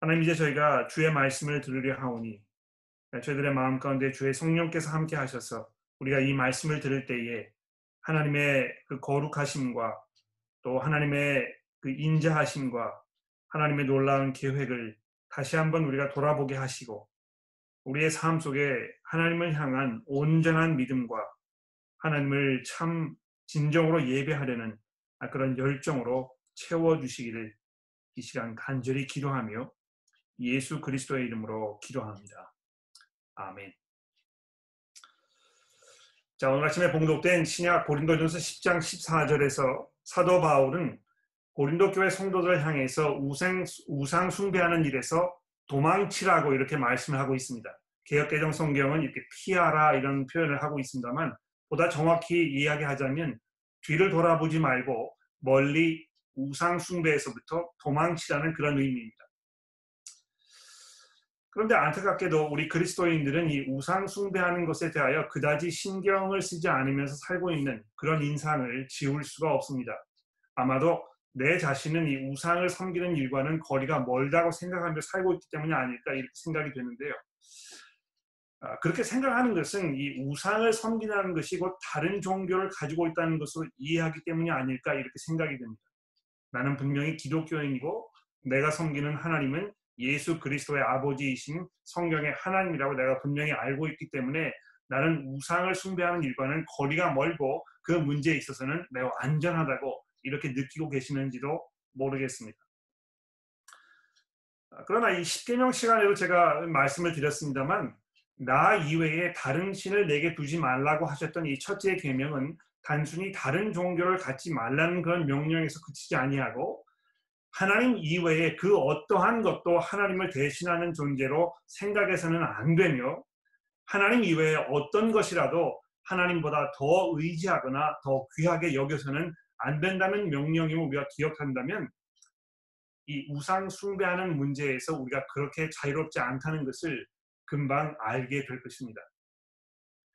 하나님 이제 저희가 주의 말씀을 들으려 하오니 저희들의 마음 가운데 주의 성령께서 함께 하셔서 우리가 이 말씀을 들을 때에 하나님의 그 거룩하심과 또 하나님의 그 인자하심과 하나님의 놀라운 계획을 다시 한번 우리가 돌아보게 하시고 우리의 삶 속에 하나님을 향한 온전한 믿음과 하나님을 참 진정으로 예배하려는 그런 열정으로 채워주시기를 이 시간 간절히 기도하며 예수 그리스도의 이름으로 기도합니다. 아멘. 자, 오늘 아침에 봉독된 신약 고린도전서 10장 14절에서 사도 바울은 고린도 교회 성도들을 향해서 우상, 우상 숭배하는 일에서 도망치라고 이렇게 말씀을 하고 있습니다. 개혁개정 성경은 이렇게 피하라 이런 표현을 하고 있습니다만 보다 정확히 이야기하자면 뒤를 돌아보지 말고 멀리 우상 숭배에서부터 도망치라는 그런 의미입니다. 그런데 안타깝게도 우리 그리스도인들은 이 우상 숭배하는 것에 대하여 그다지 신경을 쓰지 않으면서 살고 있는 그런 인상을 지울 수가 없습니다. 아마도 내 자신은 이 우상을 섬기는 일과는 거리가 멀다고 생각하며 살고 있기 때문이 아닐까 이렇게 생각이 되는데요. 아, 그렇게 생각하는 것은 이 우상을 섬기는 것이 곧 다른 종교를 가지고 있다는 것으로 이해하기 때문이 아닐까 이렇게 생각이 됩니다. 나는 분명히 기독교인이고 내가 섬기는 하나님은 예수 그리스도의 아버지이신 성경의 하나님이라고 내가 분명히 알고 있기 때문에 나는 우상을 숭배하는 일과는 거리가 멀고 그 문제에 있어서는 매우 안전하다고 이렇게 느끼고 계시는지도 모르겠습니다. 아, 그러나 이 10개명 시간에도 제가 말씀을 드렸습니다만 나 이외에 다른 신을 내게 두지 말라고 하셨던 이 첫째 계명은 단순히 다른 종교를 갖지 말라는 그런 명령에서 그치지 아니하고 하나님 이외에 그 어떠한 것도 하나님을 대신하는 존재로 생각해서는 안 되며 하나님 이외에 어떤 것이라도 하나님보다 더 의지하거나 더 귀하게 여겨서는 안 된다는 명령임을 우리가 기억한다면 이 우상 숭배하는 문제에서 우리가 그렇게 자유롭지 않다는 것을 금방 알게 될 것입니다.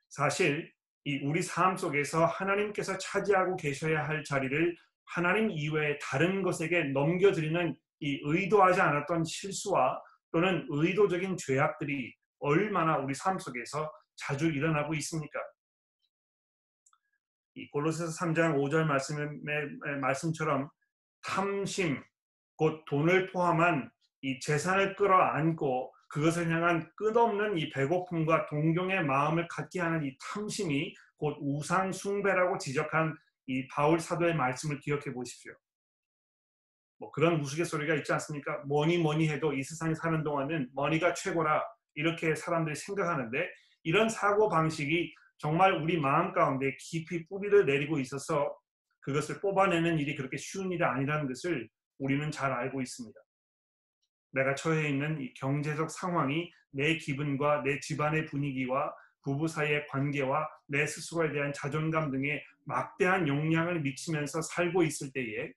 사실 이 우리 삶 속에서 하나님께서 차지하고 계셔야 할 자리를 하나님 이외에 다른 것에게 넘겨드리는 이 의도하지 않았던 실수와 또는 의도적인 죄악들이 얼마나 우리 삶 속에서 자주 일어나고 있습니까? 이 골로새서 3장 5절 말씀의 말씀처럼 탐심 곧 돈을 포함한 이 재산을 끌어안고 그것을 향한 끝없는 이 배고픔과 동경의 마음을 갖게 하는 이 탐심이 곧 우상 숭배라고 지적한 이 바울 사도의 말씀을 기억해 보십시오. 뭐 그런 우스갯소리가 있지 않습니까? 뭐니 뭐니 해도 이 세상에 사는 동안은 money가 최고라 이렇게 사람들이 생각하는데 이런 사고 방식이 정말 우리 마음 가운데 깊이 뿌리를 내리고 있어서 그것을 뽑아내는 일이 그렇게 쉬운 일이 아니라는 것을 우리는 잘 알고 있습니다. 내가 처해 있는 이 경제적 상황이 내 기분과 내 집안의 분위기와 부부 사이의 관계와 내 스스로에 대한 자존감 등에 막대한 영향을 미치면서 살고 있을 때에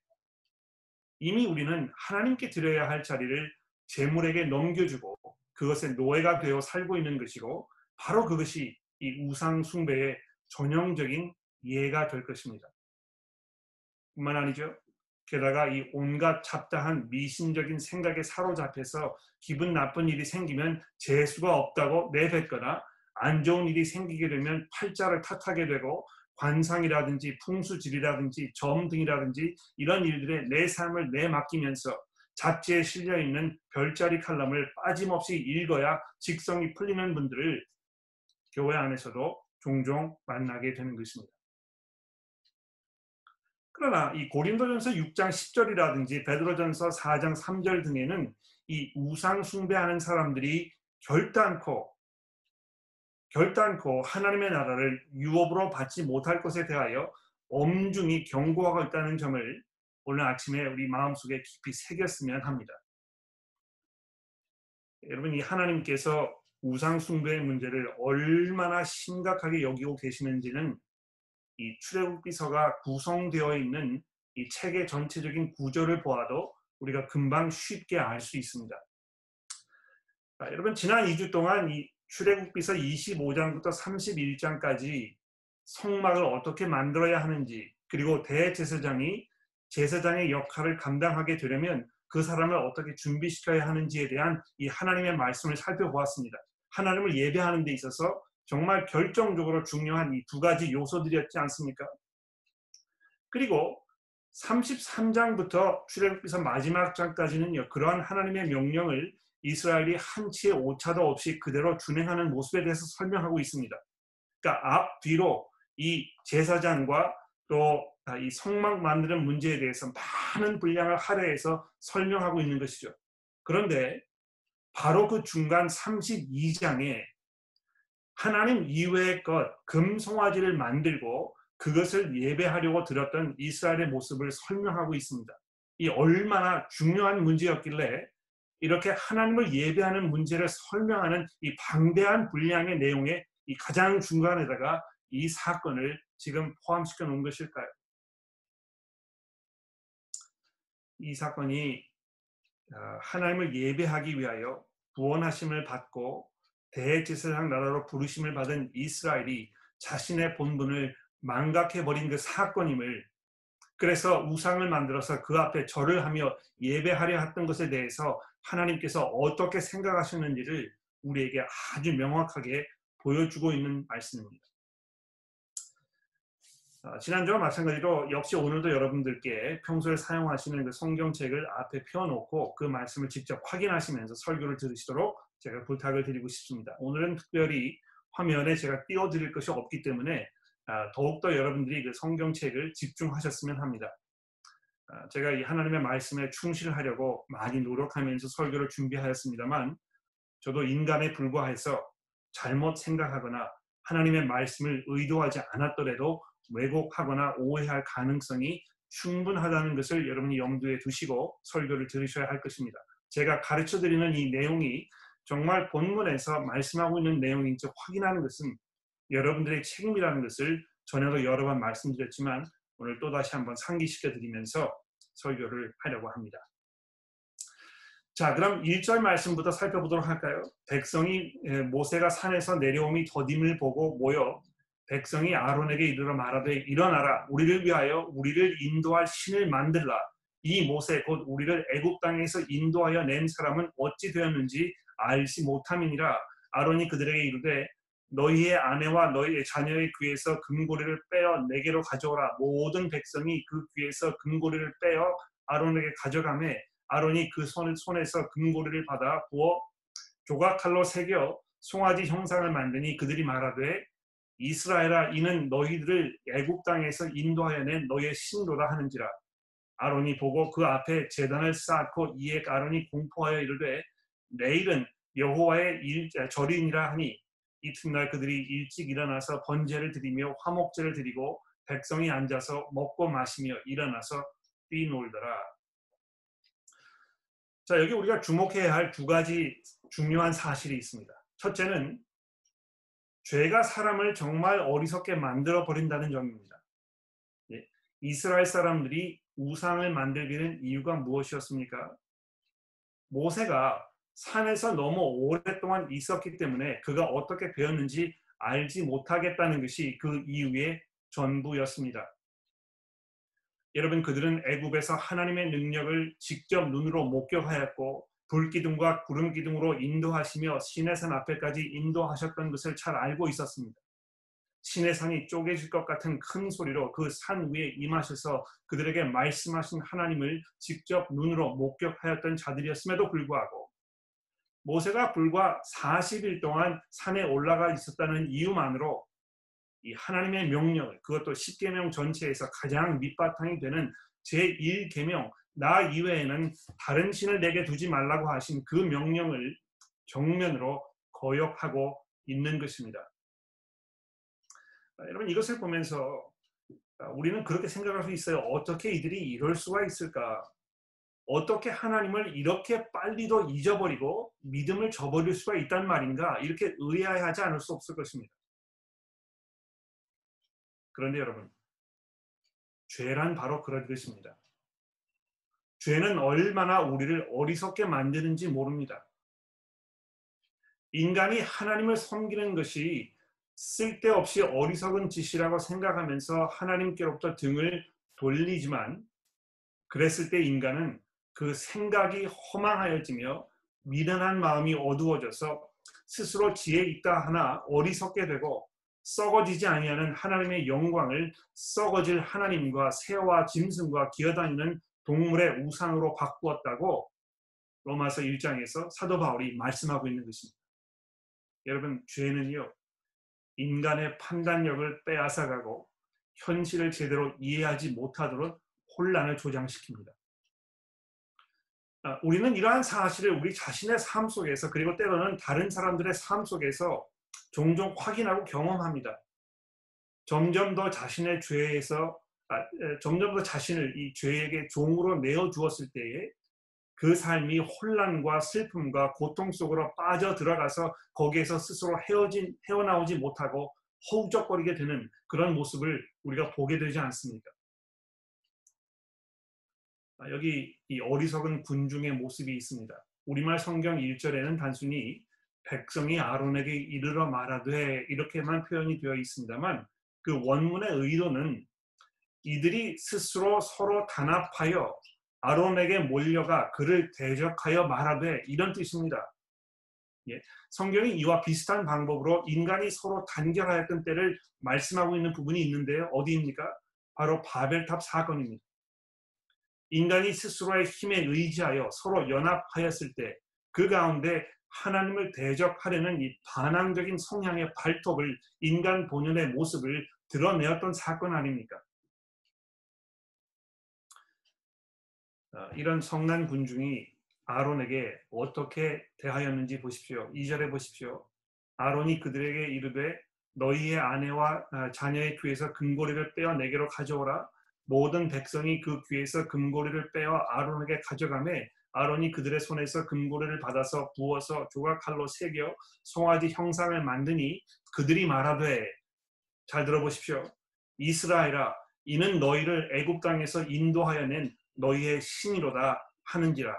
이미 우리는 하나님께 드려야 할 자리를 재물에게 넘겨주고 그것의 노예가 되어 살고 있는 것이고 바로 그것이 이 우상 숭배의 전형적인 예가 될 것입니다. 뿐만 아니죠. 게다가 이 온갖 잡다한 미신적인 생각에 사로잡혀서 기분 나쁜 일이 생기면 재수가 없다고 내뱉거나 안 좋은 일이 생기게 되면 팔자를 탓하게 되고 관상이라든지 풍수질이라든지 점 등이라든지 이런 일들에 내 삶을 내맡기면서 잡지에 실려 있는 별자리 칼럼을 빠짐없이 읽어야 직성이 풀리는 분들을 교회 안에서도 종종 만나게 되는 것입니다. 그러나 이 고린도전서 6장 10절이라든지 베드로전서 4장 3절 등에는 이 우상 숭배하는 사람들이 결단코 결단코 하나님의 나라를 유업으로 받지 못할 것에 대하여 엄중히 경고하고 있다는 점을 오늘 아침에 우리 마음속에 깊이 새겼으면 합니다. 여러분 이 하나님께서 우상 숭배의 문제를 얼마나 심각하게 여기고 계시는지는 이 출애굽기서가 구성되어 있는 이 책의 전체적인 구조를 보아도 우리가 금방 쉽게 알 수 있습니다. 자, 여러분 지난 2주 동안 이 출애굽기서 25장부터 31장까지 성막을 어떻게 만들어야 하는지 그리고 대제사장이 제사장의 역할을 감당하게 되려면 그 사람을 어떻게 준비시켜야 하는지에 대한 이 하나님의 말씀을 살펴보았습니다. 하나님을 예배하는 데 있어서 정말 결정적으로 중요한 이 두 가지 요소들이었지 않습니까? 그리고 33장부터 출애굽기서 마지막 장까지는요. 그러한 하나님의 명령을 이스라엘이 한치의 오차도 없이 그대로 준행하는 모습에 대해서 설명하고 있습니다. 그러니까 앞 뒤로 이 제사장과 또 이 성막 만드는 문제에 대해서 많은 분량을 할애해서 설명하고 있는 것이죠. 그런데 바로 그 중간 32장에 하나님 이외의 것, 금송아지를 만들고 그것을 예배하려고 들었던 이스라엘의 모습을 설명하고 있습니다. 이 얼마나 중요한 문제였길래 이렇게 하나님을 예배하는 문제를 설명하는 이 방대한 분량의 내용의 이 가장 중간에다가 이 사건을 지금 포함시켜 놓은 것일까요? 이 사건이 어, 하나님을 예배하기 위하여 구원하심을 받고 대제사장 나라로 부르심을 받은 이스라엘이 자신의 본분을 망각해 버린 그 사건임을 그래서 우상을 만들어서 그 앞에 절을 하며 예배하려 했던 것에 대해서 하나님께서 어떻게 생각하셨는지를 우리에게 아주 명확하게 보여주고 있는 말씀입니다. 어, 지난주와 마찬가지로 역시 오늘도 여러분들께 평소에 사용하시는 그 성경책을 앞에 펴놓고 그 말씀을 직접 확인하시면서 설교를 들으시도록 제가 부탁을 드리고 싶습니다. 오늘은 특별히 화면에 제가 띄워드릴 것이 없기 때문에 아, 더욱더 여러분들이 그 성경책을 집중하셨으면 합니다. 아, 제가 이 하나님의 말씀에 충실하려고 많이 노력하면서 설교를 준비하였습니다만 저도 인간에 불과해서 잘못 생각하거나 하나님의 말씀을 의도하지 않았더라도 왜곡하거나 오해할 가능성이 충분하다는 것을 여러분이 염두에 두시고 설교를 들으셔야 할 것입니다. 제가 가르쳐 드리는 이 내용이 정말 본문에서 말씀하고 있는 내용인지 확인하는 것은 여러분들의 책임이라는 것을 전에도 여러 번 말씀드렸지만 오늘 또 다시 한번 상기시켜 드리면서 설교를 하려고 합니다. 자, 그럼 1절 말씀부터 살펴보도록 할까요? 백성이 모세가 산에서 내려옴이 더딤을 보고 모여 백성이 아론에게 이르러 말하되 일어나라 우리를 위하여 우리를 인도할 신을 만들라 이 모세 곧 우리를 애굽 땅에서 인도하여 낸 사람은 어찌 되었는지 알지 못함이니라 아론이 그들에게 이르되 너희의 아내와 너희의 자녀의 귀에서 금고리를 빼어 내게로 가져오라. 모든 백성이 그 귀에서 금고리를 빼어 아론에게 가져가매 아론이 그 손, 손에서 금고리를 받아 부어 조각칼로 새겨 송아지 형상을 만드니 그들이 말하되 이스라엘아 이는 너희들을 애국 땅에서 인도하여 낸 너희의 신도다 하는지라. 아론이 보고 그 앞에 재단을 쌓고 이에 아론이 공포하여 이르되 내일은 여호와의 일, 절이니라 하니 이튿날 그들이 일찍 일어나서 번제를 드리며 화목제를 드리고 백성이 앉아서 먹고 마시며 일어나서 뛰놀더라. 자 여기 우리가 주목해야 할 두 가지 중요한 사실이 있습니다. 첫째는 죄가 사람을 정말 어리석게 만들어 버린다는 점입니다. 예, 이스라엘 사람들이 우상을 만들기는 이유가 무엇이었습니까? 모세가 산에서 너무 오랫동안 있었기 때문에 그가 어떻게 배웠는지 알지 못하겠다는 것이 그 이유의 전부였습니다. 여러분 그들은 애굽에서 하나님의 능력을 직접 눈으로 목격하였고 불기둥과 구름기둥으로 인도하시며 시내산 앞에까지 인도하셨던 것을 잘 알고 있었습니다. 시내산이 쪼개질 것 같은 큰 소리로 그 산 위에 임하셔서 그들에게 말씀하신 하나님을 직접 눈으로 목격하였던 자들이었음에도 불구하고 모세가 불과 40일 동안 산에 올라가 있었다는 이유만으로 이 하나님의 명령을 그것도 10계명 전체에서 가장 밑바탕이 되는 제1계명 나 이외에는 다른 신을 내게 두지 말라고 하신 그 명령을 정면으로 거역하고 있는 것입니다. 여러분 이것을 보면서 우리는 그렇게 생각할 수 있어요. 어떻게 이들이 이럴 수가 있을까? 어떻게 하나님을 이렇게 빨리도 잊어버리고 믿음을 저버릴 수가 있단 말인가 이렇게 의아해하지 않을 수 없을 것입니다. 그런데 여러분 죄란 바로 그런 것입니다. 죄는 얼마나 우리를 어리석게 만드는지 모릅니다. 인간이 하나님을 섬기는 것이 쓸데없이 어리석은 짓이라고 생각하면서 하나님께로부터 등을 돌리지만 그랬을 때 인간은 그 생각이 허망하여지며 미련한 마음이 어두워져서 스스로 지혜 있다 하나 어리석게 되고 썩어지지 아니하는 하나님의 영광을 썩어질 하나님과 새와 짐승과 기어다니는 동물의 우상으로 바꾸었다고 로마서 1장에서 사도 바울이 말씀하고 있는 것입니다. 여러분 죄는요 인간의 판단력을 빼앗아가고 현실을 제대로 이해하지 못하도록 혼란을 조장시킵니다. 아, 우리는 이러한 사실을 우리 자신의 삶 속에서 그리고 때로는 다른 사람들의 삶 속에서 종종 확인하고 경험합니다. 점점 더 자신의 죄에서 아, 점점 더 자신을 이 죄에게 종으로 내어 주었을 때에 그 삶이 혼란과 슬픔과 고통 속으로 빠져 들어가서 거기에서 스스로 헤어진 헤어나오지 못하고 허우적거리게 되는 그런 모습을 우리가 보게 되지 않습니까? 아, 여기 이 어리석은 군중의 모습이 있습니다. 우리말 성경 1절에는 단순히 백성이 아론에게 이르러 말하되 이렇게만 표현이 되어 있습니다만 그 원문의 의도는 이들이 스스로 서로 단합하여 아론에게 몰려가 그를 대적하여 말하되 이런 뜻입니다. 예, 성경이 이와 비슷한 방법으로 인간이 서로 단결하였던 때를 말씀하고 있는 부분이 있는데요. 어디입니까? 바로 바벨탑 사건입니다. 인간이 스스로의 힘에 의지하여 서로 연합하였을 때 그 가운데 하나님을 대적하려는 이 반항적인 성향의 발톱을 인간 본연의 모습을 드러내었던 사건 아닙니까? 어, 이런 성난 군중이 아론에게 어떻게 대하였는지 보십시오. 2절에 보십시오. 아론이 그들에게 이르되 너희의 아내와 어, 자녀의 귀에서 금고리를 빼어 내게로 가져오라. 모든 백성이 그 귀에서 금고리를 빼어 아론에게 가져가매 아론이 그들의 손에서 금고리를 받아서 부어서 조각칼로 새겨 송아지 형상을 만드니 그들이 말하되 잘 들어보십시오. 이스라엘아 이는 너희를 애굽 땅에서 인도하여 낸 너희의 신이로다 하는지라.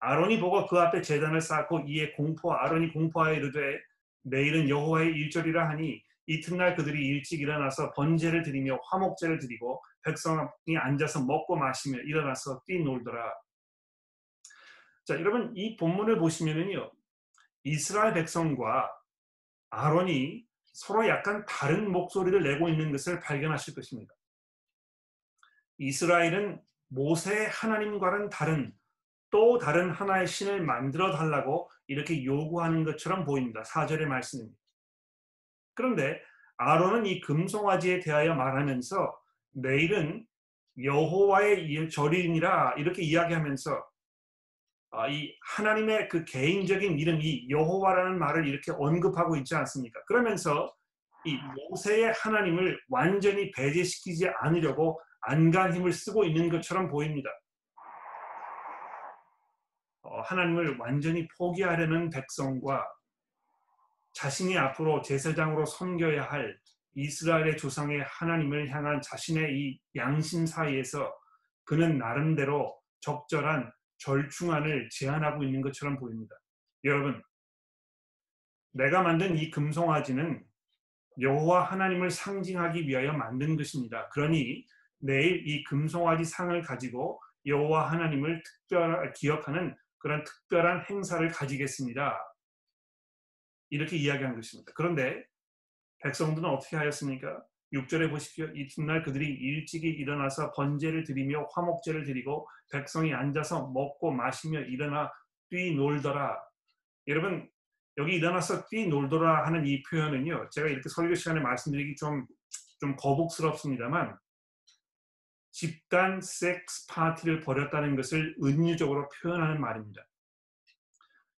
아론이 보고 그 앞에 재단을 쌓고 이에 공포 아론이 공포하여 이르되 내일은 여호와의 일절이라 하니 이튿날 그들이 일찍 일어나서 번제를 드리며 화목제를 드리고 백성이 앉아서 먹고 마시며 일어나서 뛰놀더라. 자, 여러분 이 본문을 보시면은요. 이스라엘 백성과 아론이 서로 약간 다른 목소리를 내고 있는 것을 발견하실 것입니다. 이스라엘은 모세의 하나님과는 다른 또 다른 하나의 신을 만들어 달라고 이렇게 요구하는 것처럼 보입니다. 4절의 말씀입니다. 그런데 아론은 이 금송아지에 대하여 말하면서 내일은 여호와의 절이니라 이렇게 이야기하면서 아, 이 하나님의 그 개인적인 이름 이 여호와라는 말을 이렇게 언급하고 있지 않습니까? 그러면서 이 모세의 하나님을 완전히 배제시키지 않으려고 안간 힘을 쓰고 있는 것처럼 보입니다. 어, 하나님을 완전히 포기하려는 백성과 자신이 앞으로 제사장으로 섬겨야 할 이스라엘의 조상의 하나님을 향한 자신의 이 양심 사이에서 그는 나름대로 적절한 절충안을 제안하고 있는 것처럼 보입니다. 여러분, 내가 만든 이 금송아지는 여호와 하나님을 상징하기 위하여 만든 것입니다. 그러니 내일 이 금송아지 상을 가지고 여호와 하나님을 특별 기억하는 그런 특별한 행사를 가지겠습니다. 이렇게 이야기한 것입니다. 그런데 백성들은 어떻게 하였습니까? 6절에 보십시오. 이튿날 그들이 일찍이 일어나서 번제를 드리며 화목제를 드리고 백성이 앉아서 먹고 마시며 일어나 뛰놀더라. 여러분 여기 일어나서 뛰놀더라 하는 이 표현은요. 제가 이렇게 설교 시간에 말씀드리기 좀, 좀 거북스럽습니다만 집단 섹스 파티를 벌였다는 것을 은유적으로 표현하는 말입니다.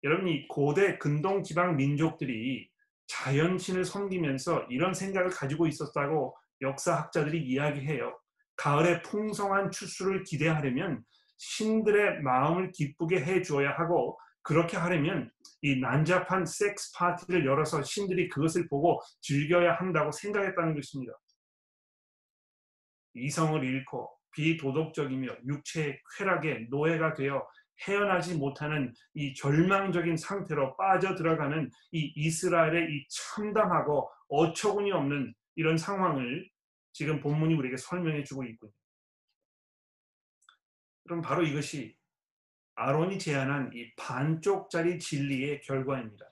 여러분 이 고대 근동 지방 민족들이 자연신을 섬기면서 이런 생각을 가지고 있었다고 역사학자들이 이야기해요. 가을에 풍성한 추수를 기대하려면 신들의 마음을 기쁘게 해 주어야 하고 그렇게 하려면 이 난잡한 섹스 파티를 열어서 신들이 그것을 보고 즐겨야 한다고 생각했다는 것입니다. 이성을 잃고 비도덕적이며 육체의 쾌락에 노예가 되어 헤어나지 못하는 이 절망적인 상태로 빠져 들어가는 이 이스라엘의 이 참담하고 어처구니 없는 이런 상황을 지금 본문이 우리에게 설명해 주고 있군요. 그럼 바로 이것이 아론이 제안한 이 반쪽짜리 진리의 결과입니다.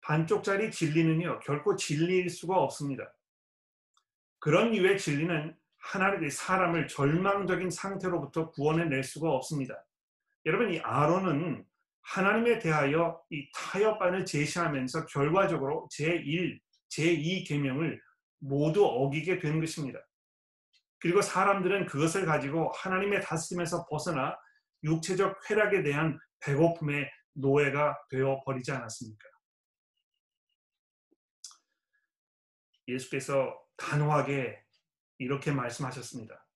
반쪽짜리 진리는요, 결코 진리일 수가 없습니다. 그런 이유의 진리는 하나님의 사람을 절망적인 상태로부터 구원해낼 수가 없습니다. 여러분, 이 아론은 하나님에 대하여 이 타협안을 제시하면서 결과적으로 제1, 제2 계명을 모두 어기게 된 것입니다. 그리고 사람들은 그것을 가지고 하나님의 다스림에서 벗어나 육체적 쾌락에 대한 배고픔의 노예가 되어 버리지 않았습니까? 예수께서 단호하게 이렇게 말씀하셨습니다.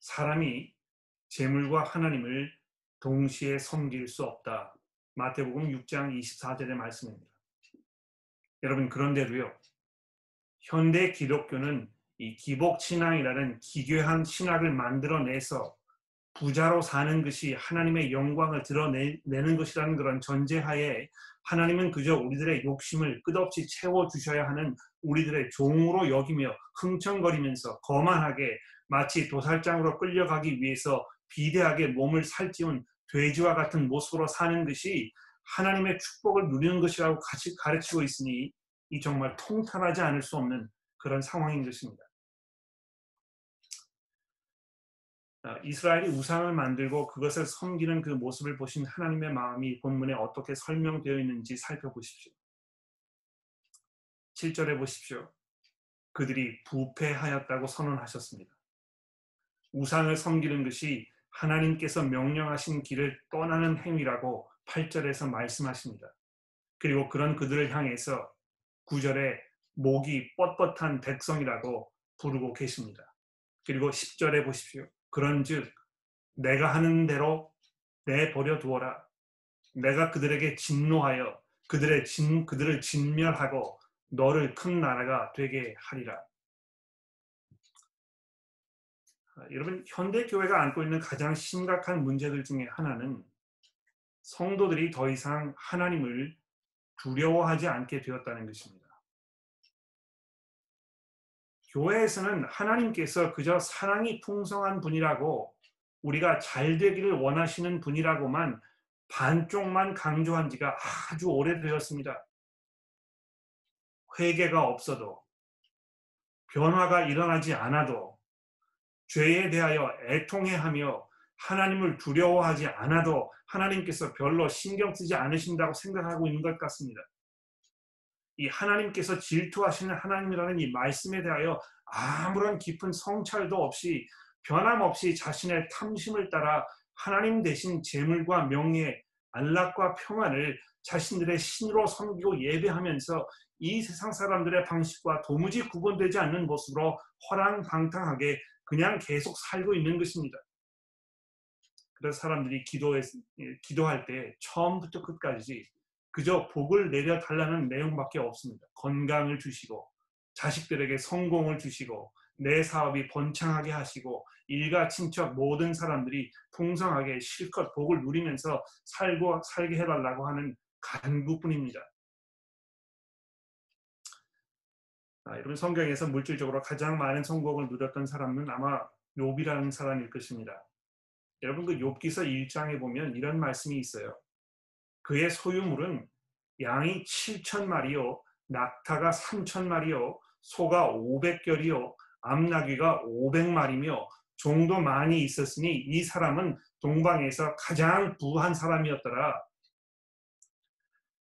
사람이 재물과 하나님을 동시에 섬길 수 없다. 마태복음 6장 24절의 말씀입니다. 여러분 그런데도요. 현대 기독교는 이 기복 신앙이라는 기괴한 신학을 만들어내서 부자로 사는 것이 하나님의 영광을 드러내는 것이라는 그런 전제하에 하나님은 그저 우리들의 욕심을 끝없이 채워 주셔야 하는 우리들의 종으로 여기며 흥청거리면서 거만하게 마치 도살장으로 끌려가기 위해서 비대하게 몸을 살찌운 돼지와 같은 모습으로 사는 것이 하나님의 축복을 누리는 것이라고 같이 가르치고 있으니 이 정말 통탄하지 않을 수 없는 그런 상황인 것입니다. 아, 이스라엘이 우상을 만들고 그것을 섬기는 그 모습을 보신 하나님의 마음이 본문에 어떻게 설명되어 있는지 살펴보십시오. 7절에 보십시오. 그들이 부패하였다고 선언하셨습니다. 우상을 섬기는 것이 하나님께서 명령하신 길을 떠나는 행위라고 8절에서 말씀하십니다. 그리고 그런 그들을 향해서 9절에 목이 뻣뻣한 백성이라고 부르고 계십니다. 그리고 10절에 보십시오. 그런즉 내가 하는 대로 내버려 두어라. 내가 그들에게 진노하여 그들의 진 그들을 진멸하고 너를 큰 나라가 되게 하리라. 아, 여러분 현대 교회가 안고 있는 가장 심각한 문제들 중에 하나는 성도들이 더 이상 하나님을 두려워하지 않게 되었다는 것입니다. 교회에서는 하나님께서 그저 사랑이 풍성한 분이라고 우리가 잘 되기를 원하시는 분이라고만 반쪽만 강조한 지가 아주 오래되었습니다. 회개가 없어도 변화가 일어나지 않아도 죄에 대하여 애통해하며 하나님을 두려워하지 않아도 하나님께서 별로 신경 쓰지 않으신다고 생각하고 있는 것 같습니다. 이 하나님께서 질투하시는 하나님이라는 이 말씀에 대하여 아무런 깊은 성찰도 없이 변함없이 자신의 탐심을 따라 하나님 대신 재물과 명예, 안락과 평안을 자신들의 신으로 섬기고 예배하면서 이 세상 사람들의 방식과 도무지 구분되지 않는 모습으로 허랑방탕하게 그냥 계속 살고 있는 것입니다. 그래서 사람들이 기도에, 기도할 때 처음부터 끝까지 그저 복을 내려 달라는 내용밖에 없습니다. 건강을 주시고 자식들에게 성공을 주시고 내 사업이 번창하게 하시고 일가 친척 모든 사람들이 풍성하게 실컷 복을 누리면서 살고 살게 해달라고 하는 간구뿐입니다. 아, 여러분 성경에서 물질적으로 가장 많은 성공을 누렸던 사람은 아마 욥이라는 사람일 것입니다. 여러분 그 욥기서 1장에 보면 이런 말씀이 있어요. 그의 소유물은 양이 7천 마리요, 낙타가 3천 마리요, 소가 500결이요, 암나귀가 500마리며 종도 많이 있었으니 이 사람은 동방에서 가장 부한 사람이었더라.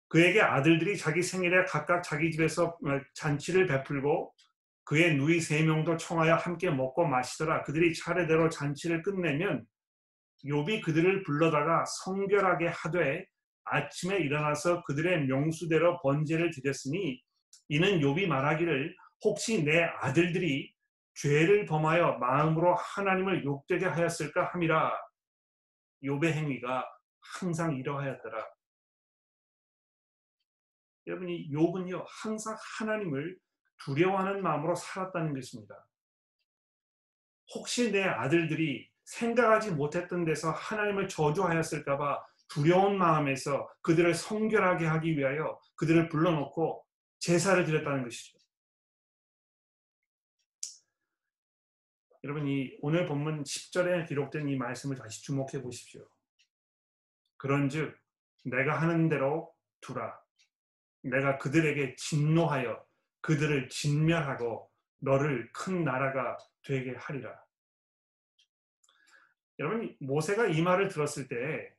그에게 아들들이 자기 생일에 각각 자기 집에서 잔치를 베풀고 그의 누이 세 명도 청하여 함께 먹고 마시더라. 그들이 차례대로 잔치를 끝내면 욥이 그들을 불러다가 성결하게 하되 아침에 일어나서 그들의 명수대로 번제를 드렸으니 이는 욥이 말하기를 혹시 내 아들들이 죄를 범하여 마음으로 하나님을 욕되게 하였을까 함이라 욥의 행위가 항상 이러하였더라. 여러분이 욥은요 항상 하나님을 두려워하는 마음으로 살았다는 것입니다. 혹시 내 아들들이 생각하지 못했던 데서 하나님을 저주하였을까봐 두려운 마음에서 그들을 성결하게 하기 위하여 그들을 불러놓고 제사를 드렸다는 것이죠. 여러분 이 오늘 본문 10절에 기록된 이 말씀을 다시 주목해 보십시오. 그런즉 내가 하는 대로 두라. 내가 그들에게 진노하여 그들을 진멸하고 너를 큰 나라가 되게 하리라. 여러분 모세가 이 말을 들었을 때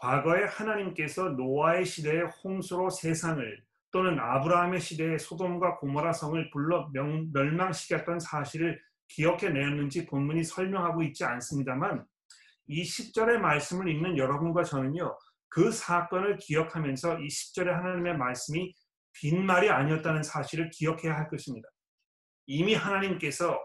과거에 하나님께서 노아의 시대에 홍수로 세상을 또는 아브라함의 시대에 소돔과 고모라 성을 불러 멸망시켰던 사실을 기억해 내었는지 본문이 설명하고 있지 않습니다만 이 10절의 말씀을 읽는 여러분과 저는요. 그 사건을 기억하면서 이 10절의 하나님의 말씀이 빈말이 아니었다는 사실을 기억해야 할 것입니다. 이미 하나님께서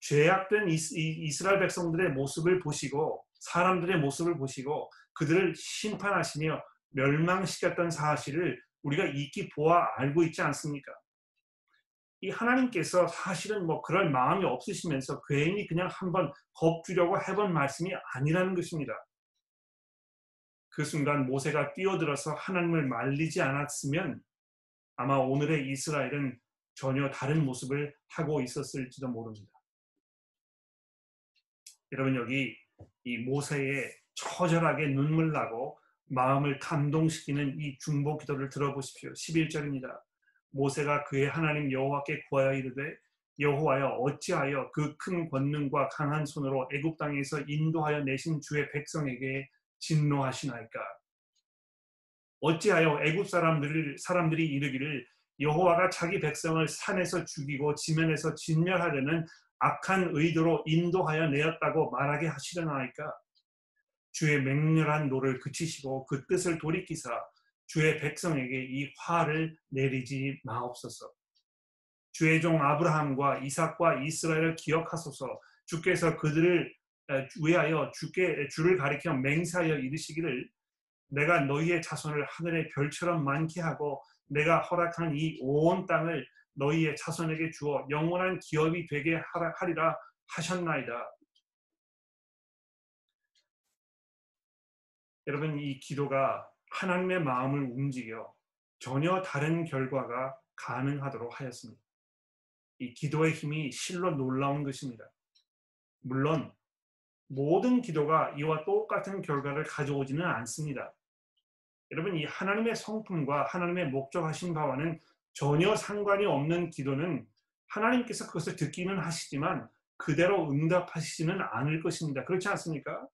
죄악된 이스라엘 백성들의 모습을 보시고 사람들의 모습을 보시고 그들을 심판하시며 멸망시켰던 사실을 우리가 익히 보아 알고 있지 않습니까? 이 하나님께서 사실은 뭐 그럴 마음이 없으시면서 괜히 그냥 한번 겁주려고 해본 말씀이 아니라는 것입니다. 그 순간 모세가 뛰어들어서 하나님을 말리지 않았으면 아마 오늘의 이스라엘은 전혀 다른 모습을 하고 있었을지도 모릅니다. 여러분 여기 이 모세의 처절하게 눈물 나고 마음을 감동시키는 이 중보 기도를 들어보십시오. 11절입니다. 모세가 그의 하나님 여호와께 구하여 이르되 여호와여 어찌하여 그 큰 권능과 강한 손으로 애굽 땅에서 인도하여 내신 주의 백성에게 진노하시나이까 어찌하여 애굽 사람들 사람들이 이르기를 여호와가 자기 백성을 산에서 죽이고 지면에서 진멸하려는 악한 의도로 인도하여 내었다고 말하게 하시려나이까 주의 맹렬한 노를 그치시고 그 뜻을 돌이키사 주의 백성에게 이 화를 내리지 마옵소서. 주의 종 아브라함과 이삭과 이스라엘을 기억하소서. 주께서 그들을 위하여 주께 주를 가리켜 맹세하여 이르시기를 내가 너희의 자손을 하늘의 별처럼 많게 하고 내가 허락한 이 온 땅을 너희의 자손에게 주어 영원한 기업이 되게 하리라 하셨나이다. 여러분 이 기도가 하나님의 마음을 움직여 전혀 다른 결과가 가능하도록 하였습니다. 이 기도의 힘이 실로 놀라운 것입니다. 물론 모든 기도가 이와 똑같은 결과를 가져오지는 않습니다. 여러분 이 하나님의 성품과 하나님의 목적하신 바와는 전혀 상관이 없는 기도는 하나님께서 그것을 듣기는 하시지만 그대로 응답하시지는 않을 것입니다. 그렇지 않습니까?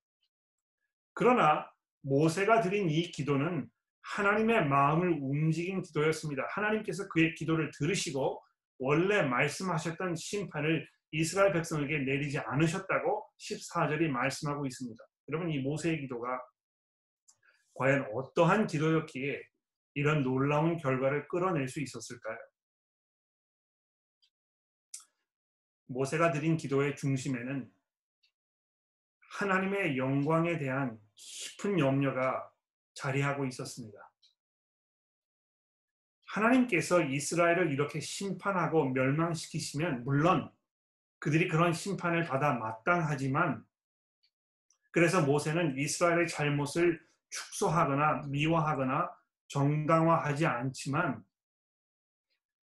그러나 모세가 드린 이 기도는 하나님의 마음을 움직인 기도였습니다. 하나님께서 그의 기도를 들으시고 원래 말씀하셨던 심판을 이스라엘 백성에게 내리지 않으셨다고 14절이 말씀하고 있습니다. 여러분 이 모세의 기도가 과연 어떠한 기도였기에 이런 놀라운 결과를 끌어낼 수 있었을까요? 모세가 드린 기도의 중심에는 하나님의 영광에 대한 깊은 염려가 자리하고 있었습니다. 하나님께서 이스라엘을 이렇게 심판하고 멸망시키시면 물론 그들이 그런 심판을 받아 마땅하지만 그래서 모세는 이스라엘의 잘못을 축소하거나 미화하거나 정당화하지 않지만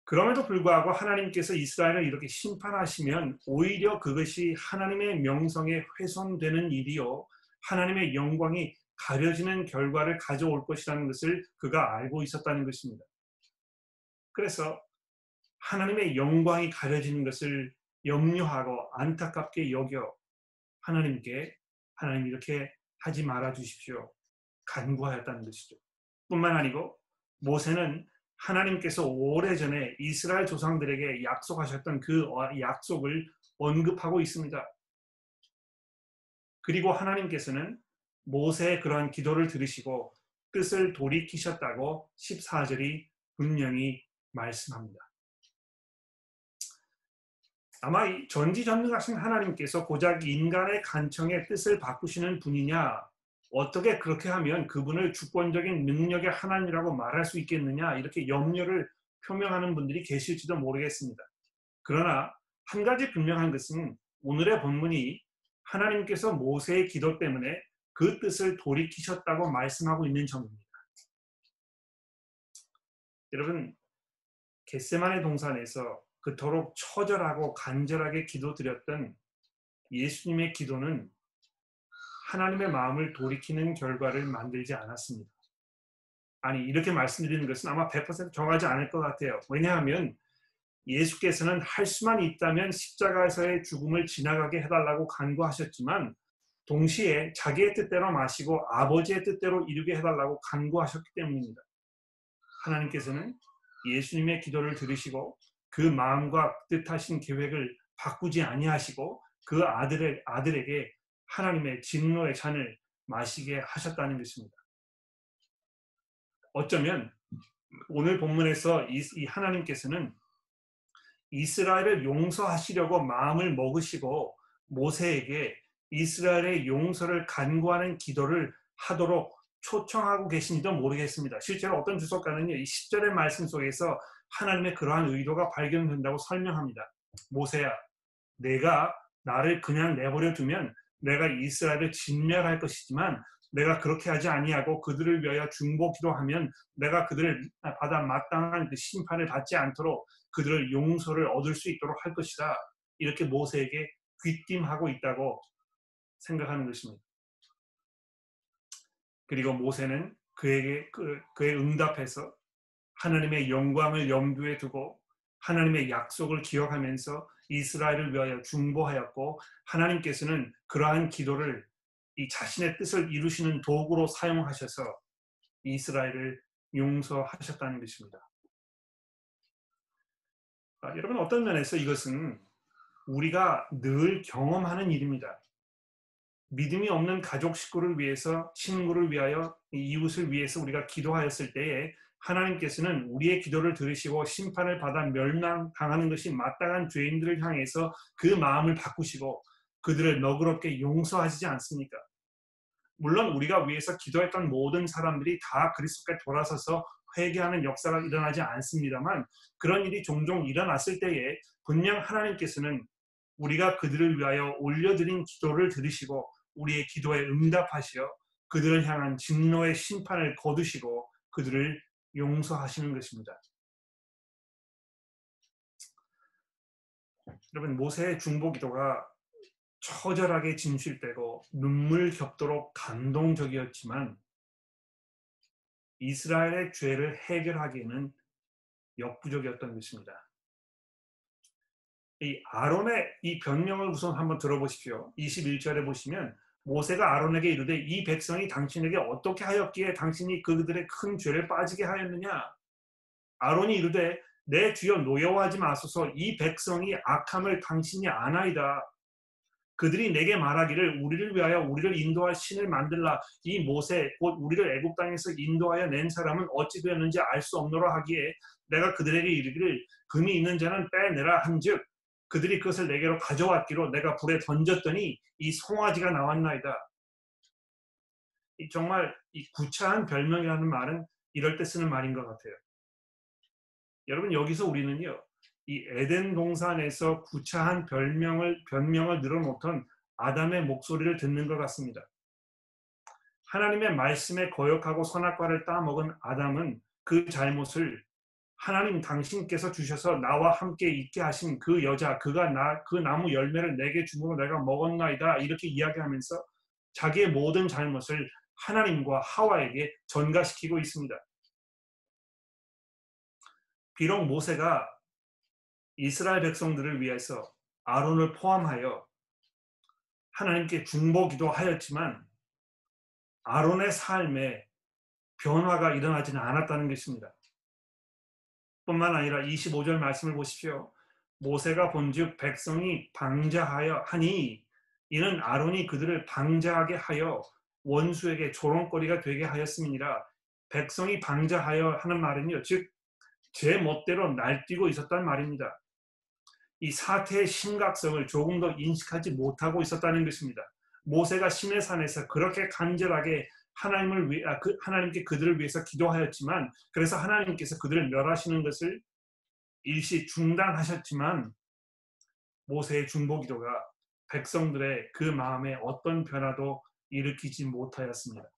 그럼에도 불구하고 하나님께서 이스라엘을 이렇게 심판하시면 오히려 그것이 하나님의 명성에 훼손되는 일이요 하나님의 영광이 가려지는 결과를 가져올 것이라는 것을 그가 알고 있었다는 것입니다. 그래서 하나님의 영광이 가려지는 것을 염려하고 안타깝게 여겨 하나님께 하나님 이렇게 하지 말아 주십시오. 간구하였다는 것이죠. 뿐만 아니고 모세는 하나님께서 오래전에 이스라엘 조상들에게 약속하셨던 그 약속을 언급하고 있습니다. 그리고 하나님께서는 모세의 그러한 기도를 들으시고 뜻을 돌이키셨다고 14절이 분명히 말씀합니다. 아마 전지전능하신 하나님께서 고작 인간의 간청의 뜻을 바꾸시는 분이냐 어떻게 그렇게 하면 그분을 주권적인 능력의 하나님이라고 말할 수 있겠느냐 이렇게 염려를 표명하는 분들이 계실지도 모르겠습니다. 그러나 한 가지 분명한 것은 오늘의 본문이 하나님께서 모세의 기도 때문에 그 뜻을 돌이키셨다고 말씀하고 있는 점입니다. 여러분 겟세만의 동산에서 그토록 처절하고 간절하게 기도드렸던 예수님의 기도는 하나님의 마음을 돌이키는 결과를 만들지 않았습니다. 아니 이렇게 말씀드리는 것은 아마 100% 정하지 않을 것 같아요. 왜냐하면 예수께서는 할 수만 있다면 십자가에서의 죽음을 지나가게 해달라고 간구하셨지만 동시에 자기의 뜻대로 마시고 아버지의 뜻대로 이루게 해달라고 간구하셨기 때문입니다. 하나님께서는 예수님의 기도를 들으시고 그 마음과 뜻하신 계획을 바꾸지 아니하시고 그 아들의, 아들에게 하나님의 진노의 잔을 마시게 하셨다는 것입니다. 어쩌면 오늘 본문에서 이, 하나님께서는 이스라엘을 용서하시려고 마음을 먹으시고 모세에게 이스라엘의 용서를 간구하는 기도를 하도록 초청하고 계신지도 모르겠습니다. 실제로 어떤 주석가는이 10절의 말씀 속에서 하나님의 그러한 의도가 발견된다고 설명합니다. 모세야, 내가 나를 그냥 내버려 두면 내가 이스라엘을 진멸할 것이지만 내가 그렇게 하지 아니하고 그들을 위하여 중보 기도 하면 내가 그들을 받아 마땅한 그 심판을 받지 않도록 그들을 용서를 얻을 수 있도록 할 것이다. 이렇게 모세에게 귀띔하고 있다고 생각하는 것입니다. 그리고 모세는 그에게 그, 그의 응답해서 하나님의 영광을 염두에 두고 하나님의 약속을 기억하면서 이스라엘을 위하여 중보하였고 하나님께서는 그러한 기도를 이 자신의 뜻을 이루시는 도구로 사용하셔서 이스라엘을 용서하셨다는 것입니다. 아, 여러분 어떤 면에서 이것은 우리가 늘 경험하는 일입니다. 믿음이 없는 가족 식구를 위해서 친구를 위하여 이웃을 위해서 우리가 기도하였을 때에 하나님께서는 우리의 기도를 들으시고 심판을 받아 멸망당하는 것이 마땅한 죄인들을 향해서 그 마음을 바꾸시고 그들을 너그럽게 용서하시지 않습니까? 물론 우리가 위해서 기도했던 모든 사람들이 다 그리스도께 돌아서서 회개하는 역사가 일어나지 않습니다만 그런 일이 종종 일어났을 때에 분명 하나님께서는 우리가 그들을 위하여 올려드린 기도를 들으시고 우리의 기도에 응답하시어 그들을 향한 진노의 심판을 거두시고 그들을 용서하시는 것입니다. 여러분 모세의 중보 기도가 처절하게 진실되고 눈물 겹도록 감동적이었지만 이스라엘의 죄를 해결하기에는 역부족이었던 것입니다. 이 아론의 이 변명을 우선 한번 들어보십시오. 21절에 보시면 모세가 아론에게 이르되 이 백성이 당신에게 어떻게 하였기에 당신이 그들의 큰 죄를 빠지게 하였느냐? 아론이 이르되 내 주여 노여워하지 마소서 이 백성이 악함을 당신이 아나이다. 그들이 내게 말하기를 우리를 위하여 우리를 인도할 신을 만들라 이 모세 곧 우리를 애굽 땅에서 인도하여 낸 사람은 어찌 되었는지 알 수 없노라 하기에 내가 그들에게 이르기를 금이 있는 자는 빼내라 한즉 그들이 그것을 내게로 가져왔기로 내가 불에 던졌더니 이 송아지가 나왔나이다. 이 정말 이 구차한 별명이라는 말은 이럴 때 쓰는 말인 것 같아요. 여러분 여기서 우리는요 이 에덴 동산에서 구차한 별명을 변명을 늘어놓던 아담의 목소리를 듣는 것 같습니다. 하나님의 말씀에 거역하고 선악과를 따먹은 아담은 그 잘못을 하나님 당신께서 주셔서 나와 함께 있게 하신 그 여자 그가 나 그 나무 열매를 내게 주므로 내가 먹었나이다 이렇게 이야기하면서 자기의 모든 잘못을 하나님과 하와에게 전가시키고 있습니다. 비록 모세가 이스라엘 백성들을 위해서 아론을 포함하여 하나님께 중보기도 하였지만 아론의 삶에 변화가 일어나지는 않았다는 것입니다. 뿐만 아니라 25절 말씀을 보십시오. 모세가 본즉 백성이 방자하여 하니 이는 아론이 그들을 방자하게 하여 원수에게 조롱거리가 되게 하였음이니라 백성이 방자하여 하는 말은요 즉 제 멋대로 날뛰고 있었단 말입니다. 이 사태의 심각성을 조금 더 인식하지 못하고 있었다는 것입니다. 모세가 시내산에서 그렇게 간절하게 하나님을 위, 아, 그, 하나님께 그들을 위해서 기도하였지만 그래서 하나님께서 그들을 멸하시는 것을 일시 중단하셨지만 모세의 중보 기도가 백성들의 그 마음에 어떤 변화도 일으키지 못하였습니다.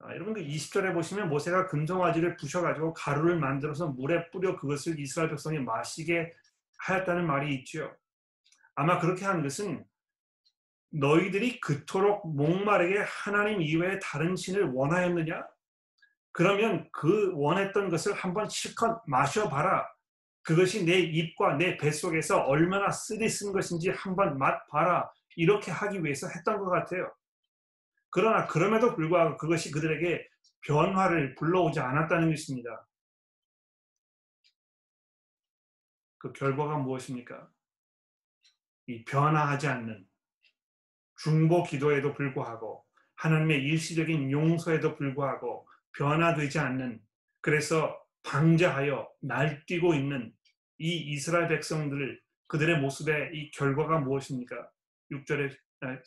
아, 여러분 그 20절에 보시면 모세가 금송아지를 부셔가지고 가루를 만들어서 물에 뿌려 그것을 이스라엘 백성이 마시게 하였다는 말이 있죠. 아마 그렇게 한 것은 너희들이 그토록 목마르게 하나님 이외에 다른 신을 원하였느냐? 그러면 그 원했던 것을 한번 실컷 마셔봐라. 그것이 내 입과 내 뱃속에서 얼마나 쓰디쓴 것인지 한번 맛봐라. 이렇게 하기 위해서 했던 것 같아요. 그러나 그럼에도 불구하고 그것이 그들에게 변화를 불러오지 않았다는 것입니다. 그 결과가 무엇입니까? 이 변화하지 않는 중보 기도에도 불구하고 하나님의 일시적인 용서에도 불구하고 변화되지 않는 그래서 방자하여 날뛰고 있는 이 이스라엘 백성들 그들의 모습의 이 결과가 무엇입니까? 6절에 아,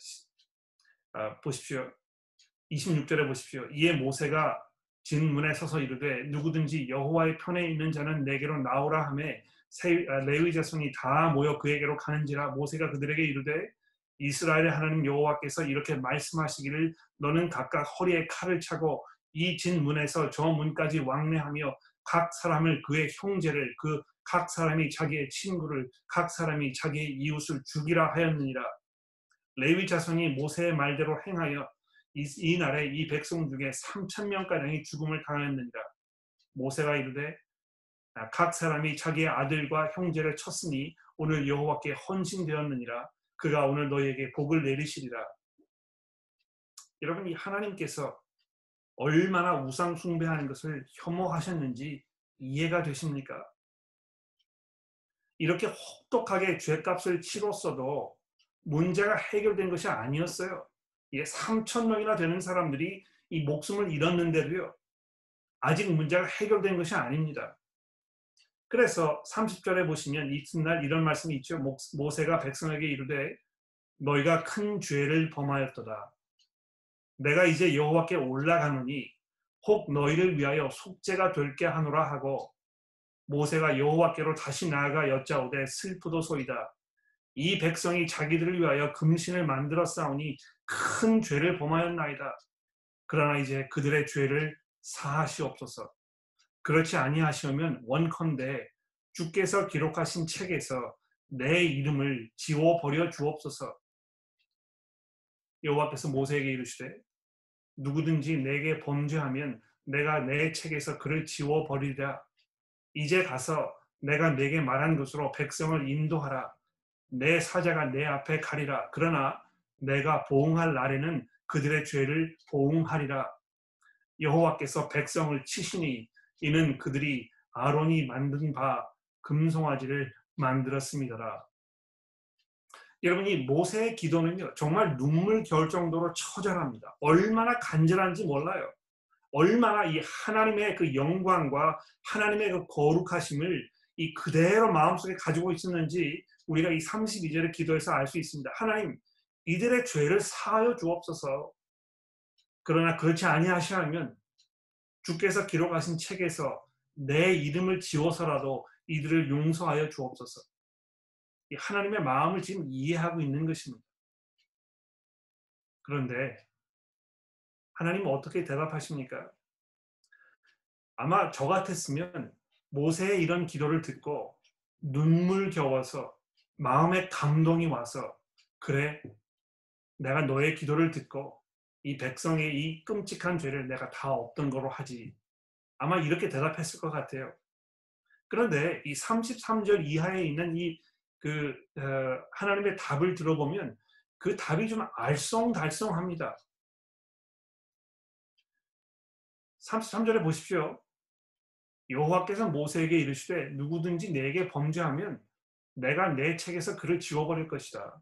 아, 보십시오. 26절에 보십시오. 이에 모세가 진문에 서서 이르되 누구든지 여호와의 편에 있는 자는 내게로 나오라 하매 아, 레위 자손이 다 모여 그에게로 가는지라 모세가 그들에게 이르되 이스라엘의 하나님 여호와께서 이렇게 말씀하시기를 너는 각각 허리에 칼을 차고 이 진문에서 저 문까지 왕래하며 각 사람을 그의 형제를 그 각 사람이 자기의 친구를 각 사람이 자기의 이웃을 죽이라 하였느니라 레위 자손이 모세의 말대로 행하여 이, 이 날에 이 백성 중에 3천 명가량이 죽음을 당하였느니라 모세가 이르되 아, 각 사람이 자기의 아들과 형제를 쳤으니 오늘 여호와께 헌신되었느니라 그가 오늘 너희에게 복을 내리시리라. 여러분 이 하나님께서 얼마나 우상 숭배하는 것을 혐오하셨는지 이해가 되십니까? 이렇게 혹독하게 죄값을 치렀어도 문제가 해결된 것이 아니었어요. 예, 3천 명이나 되는 사람들이 이 목숨을 잃었는데도요. 아직 문제가 해결된 것이 아닙니다. 그래서 30절에 보시면 이튿날 이런 말씀이 있죠. 모세가 백성에게 이르되 너희가 큰 죄를 범하였도다. 내가 이제 여호와께 올라가노니 혹 너희를 위하여 속죄가 될게 하노라 하고 모세가 여호와께로 다시 나아가 여짜오되 슬프도 소이다. 이 백성이 자기들을 위하여 금신을 만들어 싸우니 큰 죄를 범하였나이다. 그러나 이제 그들의 죄를 사하시옵소서. 그렇지 아니하시면 원컨대 주께서 기록하신 책에서 내 이름을 지워 버려 주옵소서. 여호와 께서 모세에게 이르시되 누구든지 내게 범죄하면 내가 내 책에서 그를 지워 버리리라. 이제 가서 내가 내게 말한 것으로 백성을 인도하라. 내 사자가 내 앞에 가리라. 그러나 내가 보응할 날에는 그들의 죄를 보응하리라. 여호와께서 백성을 치시니 이는 그들이 아론이 만든 바 금송아지를 만들었습니다라. 여러분 이 모세의 기도는요 정말 눈물 겨울 정도로 처절합니다. 얼마나 간절한지 몰라요. 얼마나 이 하나님의 그 영광과 하나님의 그 거룩하심을 이 그대로 마음속에 가지고 있었는지 우리가 이 32절의 기도에서 알 수 있습니다. 하나님 이들의 죄를 사하여 주옵소서. 그러나 그렇지 아니하시면 주께서 기록하신 책에서 내 이름을 지워서라도 이들을 용서하여 주옵소서. 하나님의 마음을 지금 이해하고 있는 것입니다. 그런데 하나님은 어떻게 대답하십니까? 아마 저 같았으면 모세의 이런 기도를 듣고 눈물 겨워서 마음에 감동이 와서 그래 내가 너의 기도를 듣고 이 백성의 이 끔찍한 죄를 내가 다 없던 거로 하지. 아마 이렇게 대답했을 것 같아요. 그런데 이 33절 이하에 있는 이그 어, 하나님의 답을 들어보면 그 답이 좀 알쏭달쏭합니다. 33절에 보십시오. 여호와께서 모세에게 이르시되 누구든지 내게 범죄하면 내가 내 책에서 그를 지워버릴 것이다.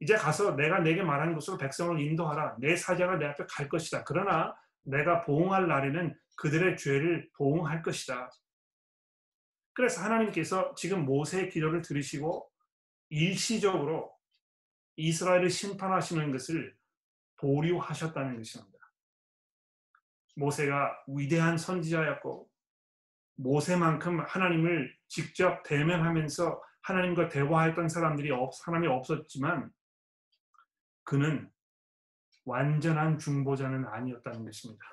이제 가서 내가 내게 말한 것으로 백성을 인도하라. 내 사자가 내 앞에 갈 것이다. 그러나 내가 보응할 날에는 그들의 죄를 보응할 것이다. 그래서 하나님께서 지금 모세의 기도를 들으시고 일시적으로 이스라엘을 심판하시는 것을 보류하셨다는 것입니다. 모세가 위대한 선지자였고 모세만큼 하나님을 직접 대면하면서 하나님과 대화했던 사람들이 없, 사람이 없었지만 그는 완전한 중보자는 아니었다는 것입니다.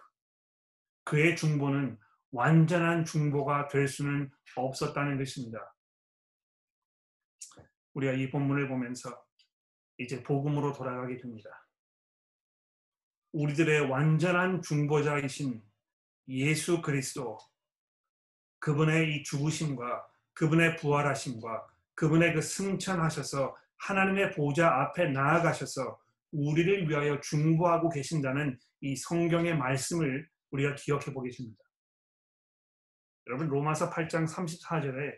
그의 중보는 완전한 중보가 될 수는 없었다는 것입니다. 우리가 이 본문을 보면서 이제 복음으로 돌아가게 됩니다. 우리들의 완전한 중보자이신 예수 그리스도 그분의 이 죽으심과 그분의 부활하심과 그분의 그 승천하셔서 하나님의 보좌 앞에 나아가셔서 우리를 위하여 중보하고 계신다는 이 성경의 말씀을 우리가 기억해 보겠습니다. 여러분 로마서 8장 34절에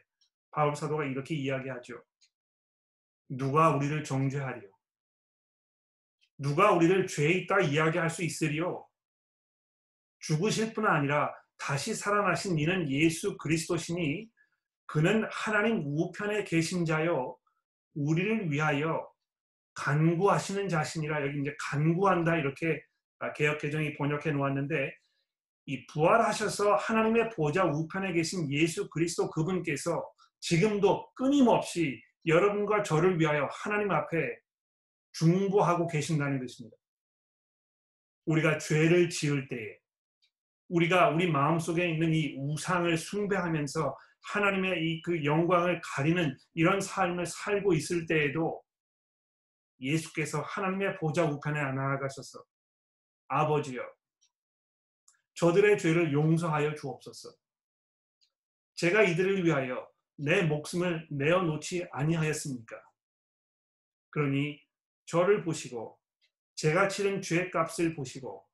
바울 사도가 이렇게 이야기하죠. 누가 우리를 정죄하리요? 누가 우리를 죄 있다 이야기할 수 있으리요? 죽으실 뿐 아니라 다시 살아나신 이는 예수 그리스도시니 그는 하나님 우편에 계신 자요 우리를 위하여 간구하시는 자신이라 여기 이제 간구한다 이렇게 개혁 개정이 번역해 놓았는데 이 부활하셔서 하나님의 보좌 우편에 계신 예수 그리스도 그분께서 지금도 끊임없이 여러분과 저를 위하여 하나님 앞에 중보하고 계신다는 것입니다. 우리가 죄를 지을 때에 우리가 우리 마음속에 있는 이 우상을 숭배하면서 하나님의 이 그 영광을 가리는 이런 삶을 살고 있을 때에도 예수께서 하나님의 보좌 우편에 나아가셔서 아버지여 저들의 죄를 용서하여 주옵소서. 제가 이들을 위하여 내 목숨을 내어 놓지 아니하였습니까? 그러니 저를 보시고 제가 치른 죄 값을 보시고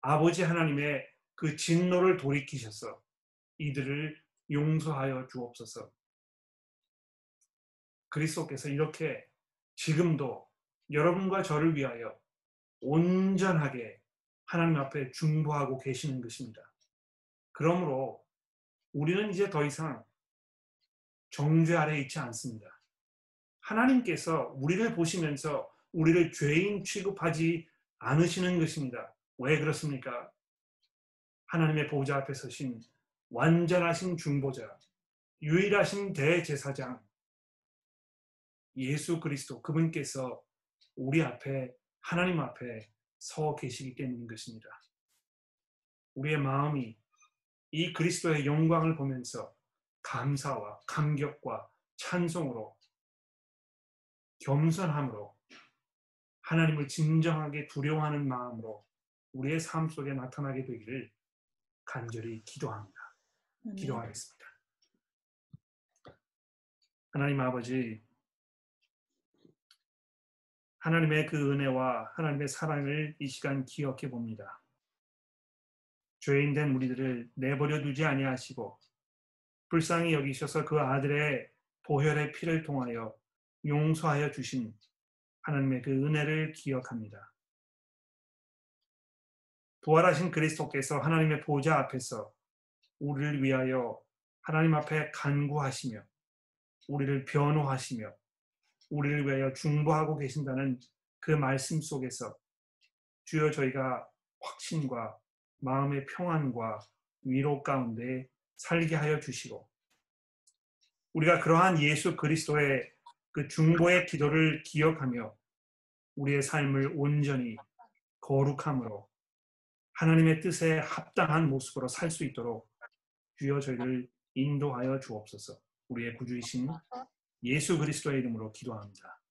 아버지 하나님의 그 진노를 돌이키셔서 이들을 용서하여 주옵소서. 그리스도께서 이렇게 지금도 여러분과 저를 위하여 온전하게 하나님 앞에 중보하고 계시는 것입니다. 그러므로 우리는 이제 더 이상 정죄 아래 있지 않습니다. 하나님께서 우리를 보시면서 우리를 죄인 취급하지 않으시는 것입니다. 왜 그렇습니까? 하나님의 보좌 앞에 서신 완전하신 중보자, 유일하신 대제사장, 예수 그리스도 그분께서 우리 앞에 하나님 앞에 서 계시기 때문인 것입니다. 우리의 마음이 이 그리스도의 영광을 보면서 감사와 감격과 찬송으로 겸손함으로 하나님을 진정하게 두려워하는 마음으로 우리의 삶 속에 나타나게 되기를 간절히 기도합니다. 기도하겠습니다. 하나님 아버지, 하나님의 그 은혜와 하나님의 사랑을 이 시간 기억해 봅니다. 죄인 된 우리들을 내버려 두지 아니하시고 불쌍히 여기셔서 그 아들의 보혈의 피를 통하여 용서하여 주신 하나님의 그 은혜를 기억합니다. 부활하신 그리스도께서 하나님의 보좌 앞에서 우리를 위하여 하나님 앞에 간구하시며 우리를 변호하시며 우리를 위하여 중보하고 계신다는 그 말씀 속에서 주여 저희가 확신과 마음의 평안과 위로 가운데 살게 하여 주시고 우리가 그러한 예수 그리스도의 그 중보의 기도를 기억하며 우리의 삶을 온전히 거룩함으로 하나님의 뜻에 합당한 모습으로 살 수 있도록 주여 저희를 인도하여 주옵소서. 우리의 구주이신 예수 그리스도의 이름으로 기도합니다.